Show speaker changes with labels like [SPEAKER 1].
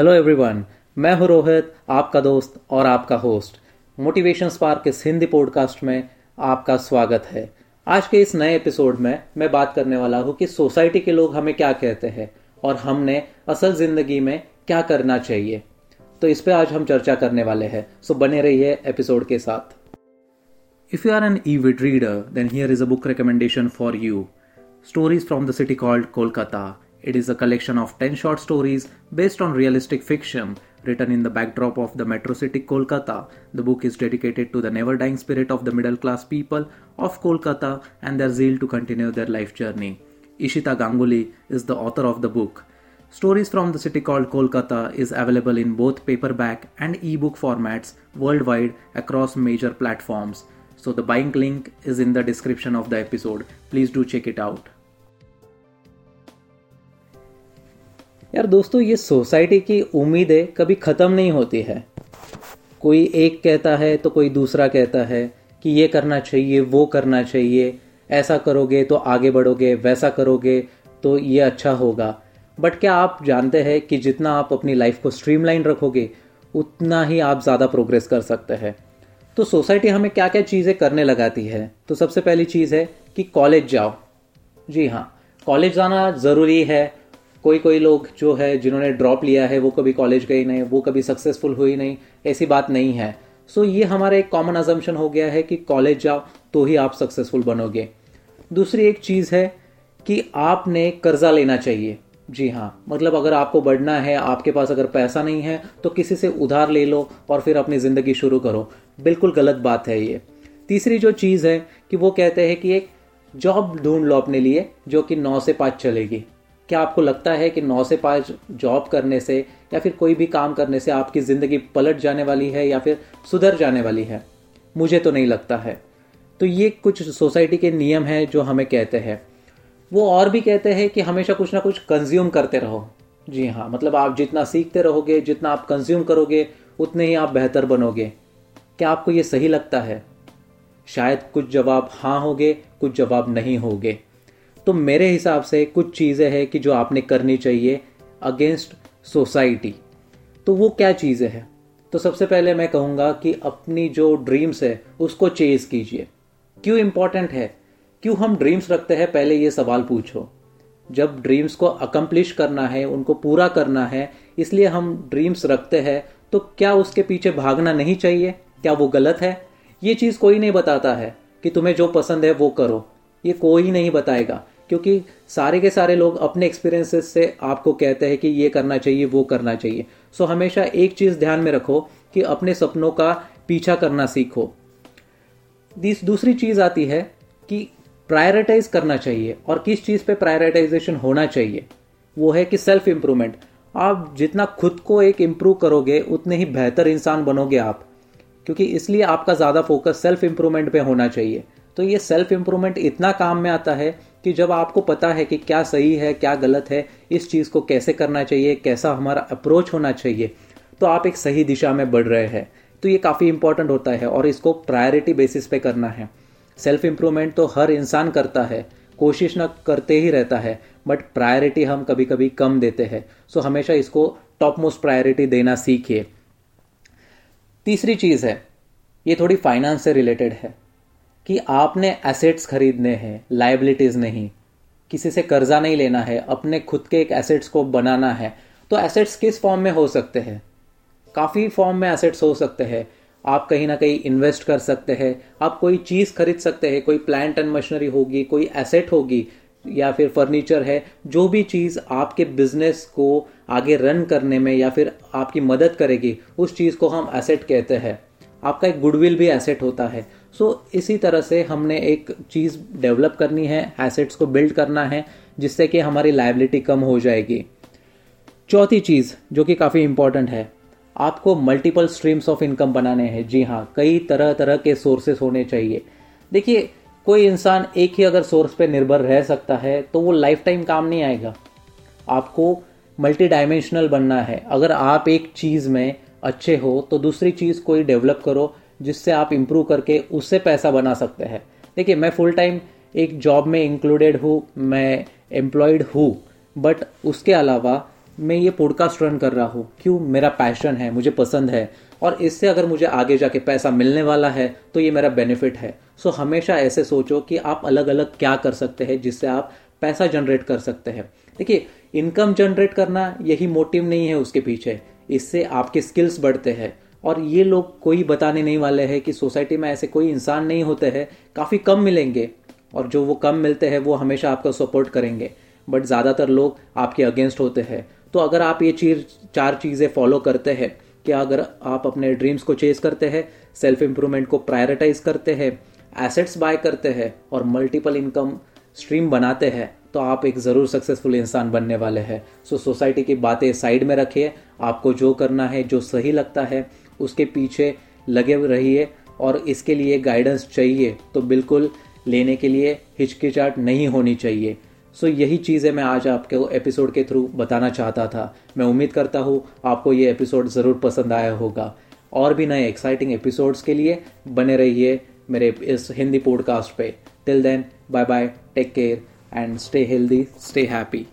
[SPEAKER 1] Hello everyone मैं हूँ रोहित आपका दोस्त और आपका होस्ट मोटिवेशन स्पार्क इस हिंदी पॉडकास्ट में आपका स्वागत है आज के इस नए एपिसोड में मैं बात करने वाला हूँ कि सोसाइटी के लोग हमें क्या कहते हैं और हमने असल ज़िंदगी में क्या करना चाहिए तो इस पर आज हम चर्चा करने वाले हैं सो बने रहिए एपिसोड के साथ if you are an e-vid reader, then here is a book recommendation for you. Stories from the city called Kolkata. It is a collection of 10 short stories based on realistic fiction written in the backdrop of the metro city Kolkata. The book is dedicated to the never dying spirit of the middle class people of Kolkata and their zeal to continue their life journey. Ishita Ganguly is the author of the book. Stories from the city called Kolkata is available in both paperback and ebook formats worldwide across major platforms. So the buying link is in the description of the episode. Please do check it out. यार दोस्तों, ये society की उम्मीदें कभी ख़त्म नहीं होती है। कोई एक कहता है तो कोई दूसरा कहता है कि ये करना चाहिए, वो करना चाहिए, ऐसा करोगे तो आगे बढ़ोगे, वैसा करोगे तो ये अच्छा होगा। बट क्या आप जानते हैं कि जितना आप अपनी लाइफ को स्ट्रीमलाइन रखोगे, उतना ही आप ज़्यादा प्रोग्रेस कर सकते हैं। तो सोसाइटी हमें क्या क्या चीज़ें करने लगाती है? तो सबसे पहली चीज़ है कि कॉलेज जाओ। जी हाँ कॉलेज जाना ज़रूरी है कोई कोई लोग जो है, जिन्होंने ड्रॉप लिया है, वो कभी कॉलेज गई नहीं, वो कभी सक्सेसफुल हुई नहीं, ऐसी बात नहीं है। सो ये हमारा एक कॉमन अजम्पन हो गया है कि कॉलेज जाओ तो ही आप सक्सेसफुल बनोगे। दूसरी एक चीज़ है कि आपने कर्जा लेना चाहिए। जी हाँ मतलब अगर आपको बढ़ना है, आपके पास अगर पैसा नहीं है तो किसी से उधार ले लो और फिर अपनी ज़िंदगी शुरू करो। बिल्कुल गलत बात है ये। तीसरी जो चीज़ है कि वो कहते हैं कि एक जॉब ढूंढ लो अपने लिए, जो कि नौ से पाँच चलेगी। क्या आपको लगता है कि नौ से पाँच जॉब करने से या फिर कोई भी काम करने से आपकी ज़िंदगी पलट जाने वाली है या फिर सुधर जाने वाली है? मुझे तो नहीं लगता है। तो ये कुछ सोसाइटी के नियम हैं जो हमें कहते हैं। वो और भी कहते हैं कि हमेशा कुछ ना कुछ कंज्यूम करते रहो। जी हाँ मतलब आप जितना सीखते रहोगे, जितना आप कंज्यूम करोगे, उतने ही आप बेहतर बनोगे। क्या आपको ये सही लगता है? शायद कुछ जवाब हाँ होगे, कुछ जवाब नहीं होगे। तो मेरे हिसाब से कुछ चीज़ें हैं कि जो आपने करनी चाहिए अगेंस्ट सोसाइटी तो वो क्या चीज़ें हैं? तो सबसे पहले मैं कहूँगा कि अपनी जो ड्रीम्स है, उसको चेज कीजिए। क्यों इंपॉर्टेंट है? क्यों हम ड्रीम्स रखते हैं? पहले ये सवाल पूछो। जब ड्रीम्स को अकम्प्लिश करना है, उनको पूरा करना है, इसलिए हम ड्रीम्स रखते हैं तो क्या उसके पीछे भागना नहीं चाहिए? क्या वो गलत है? ये चीज़ कोई नहीं बताता है कि तुम्हें जो पसंद है वो करो। ये कोई नहीं बताएगा। क्योंकि सारे के सारे लोग अपने एक्सपीरियंसेस से आपको कहते हैं कि ये करना चाहिए, वो करना चाहिए। सो हमेशा एक चीज़ ध्यान में रखो कि अपने सपनों का पीछा करना सीखो। दूसरी चीज़ आती है कि प्रायोरिटाइज करना चाहिए और किस चीज़ पे प्रायोरिटाइजेशन होना चाहिए? वो है कि सेल्फ इंप्रूवमेंट आप जितना खुद को एक इम्प्रूव करोगे, उतने ही बेहतर इंसान बनोगे आप। क्योंकि इसलिए आपका ज़्यादा फोकस सेल्फ इंप्रूवमेंट पे होना चाहिए। तो ये सेल्फ इंप्रूवमेंट इतना काम में आता है कि जब आपको पता है कि क्या सही है, क्या गलत है, इस चीज़ को कैसे करना चाहिए, कैसा हमारा अप्रोच होना चाहिए तो आप एक सही दिशा में बढ़ रहे हैं। तो ये काफ़ी इंपॉर्टेंट होता है और इसको प्रायोरिटी बेसिस पे करना है। सेल्फ इंप्रूवमेंट तो हर इंसान करता है, कोशिश ना करते ही रहता है बट प्रायोरिटी हम कभी कभी कम देते हैं। सो हमेशा इसको टॉप मोस्ट प्रायोरिटी देना सीखिए। तीसरी चीज़ है, ये थोड़ी फाइनेंस से रिलेटेड है। कि आपने एसेट्स खरीदने हैं लाइबिलिटीज़ नहीं। किसी से कर्जा नहीं लेना है, अपने खुद के एक एसेट्स को बनाना है। तो एसेट्स किस फॉर्म में हो सकते हैं? काफ़ी फॉर्म में एसेट्स हो सकते हैं। आप कहीं ना कहीं इन्वेस्ट कर सकते हैं। आप कोई चीज़ खरीद सकते हैं, कोई प्लांट एंड मशीनरी होगी, कोई एसेट होगी, या फिर फर्नीचर है, जो भी चीज़ आपके बिज़नेस को आगे रन करने में या फिर आपकी मदद करेगी, उस चीज़ को हम एसेट कहते हैं। आपका एक गुडविल भी एसेट होता है। सो so, इसी तरह से हमने एक चीज़ डेवलप करनी है एसेट्स को बिल्ड करना है जिससे कि हमारी लाइबिलिटी कम हो जाएगी। चौथी चीज़ जो कि काफ़ी इंपॉर्टेंट है आपको मल्टीपल स्ट्रीम्स ऑफ़ इनकम बनाने हैं। जी हाँ कई तरह तरह के सोर्सेस होने चाहिए। देखिए कोई इंसान एक ही अगर सोर्स पे निर्भर रह सकता है तो वो लाइफ टाइम काम नहीं आएगा। आपको मल्टी डायमेंशनल बनना है। अगर आप एक चीज़ में अच्छे हो तो दूसरी चीज़ कोई डेवलप करो जिससे आप इम्प्रूव करके उससे पैसा बना सकते हैं। देखिए, मैं फुल टाइम एक जॉब में इंक्लूडेड हूँ, मैं एम्प्लॉयड हूँ बट उसके अलावा मैं ये पॉडकास्ट रन कर रहा हूँ। क्यों? मेरा पैशन है, मुझे पसंद है। और इससे अगर मुझे आगे जाके पैसा मिलने वाला है तो ये मेरा बेनिफिट है। सो हमेशा ऐसे सोचो कि आप अलग अलग क्या कर सकते हैं जिससे आप पैसा जनरेट कर सकते हैं। देखिए इनकम जनरेट करना यही मोटिव नहीं है उसके पीछे। इससे आपके स्किल्स बढ़ते हैं। और ये लोग कोई बताने नहीं वाले हैं कि सोसाइटी में ऐसे कोई इंसान नहीं होते हैं। काफ़ी कम मिलेंगे और जो वो कम मिलते हैं, वो हमेशा आपका सपोर्ट करेंगे। बट ज़्यादातर लोग आपके अगेंस्ट होते हैं। तो अगर आप ये चीज़ चार चीज़ें फॉलो करते हैं कि अगर आप अपने ड्रीम्स को चेस करते हैं सेल्फ इम्प्रूवमेंट को प्रायोरिटाइज करते हैं एसेट्स बाय करते हैं और मल्टीपल इनकम स्ट्रीम बनाते हैं तो आप एक ज़रूर सक्सेसफुल इंसान बनने वाले हैं। सो सोसाइटी की बातें साइड में रखिए। आपको जो करना है, जो सही लगता है उसके पीछे लगे रहिए और इसके लिए गाइडेंस चाहिए। तो बिल्कुल लेने के लिए हिचकिचाट नहीं होनी चाहिए। सो so, यही चीज़ें मैं आज आपके एपिसोड के थ्रू बताना चाहता था। मैं उम्मीद करता हूँ आपको ये एपिसोड ज़रूर पसंद आया होगा। और भी नए एक्साइटिंग एपिसोड्स के लिए बने रहिए मेरे इस हिंदी पॉडकास्ट पे। Till then bye bye take care and stay healthy stay happy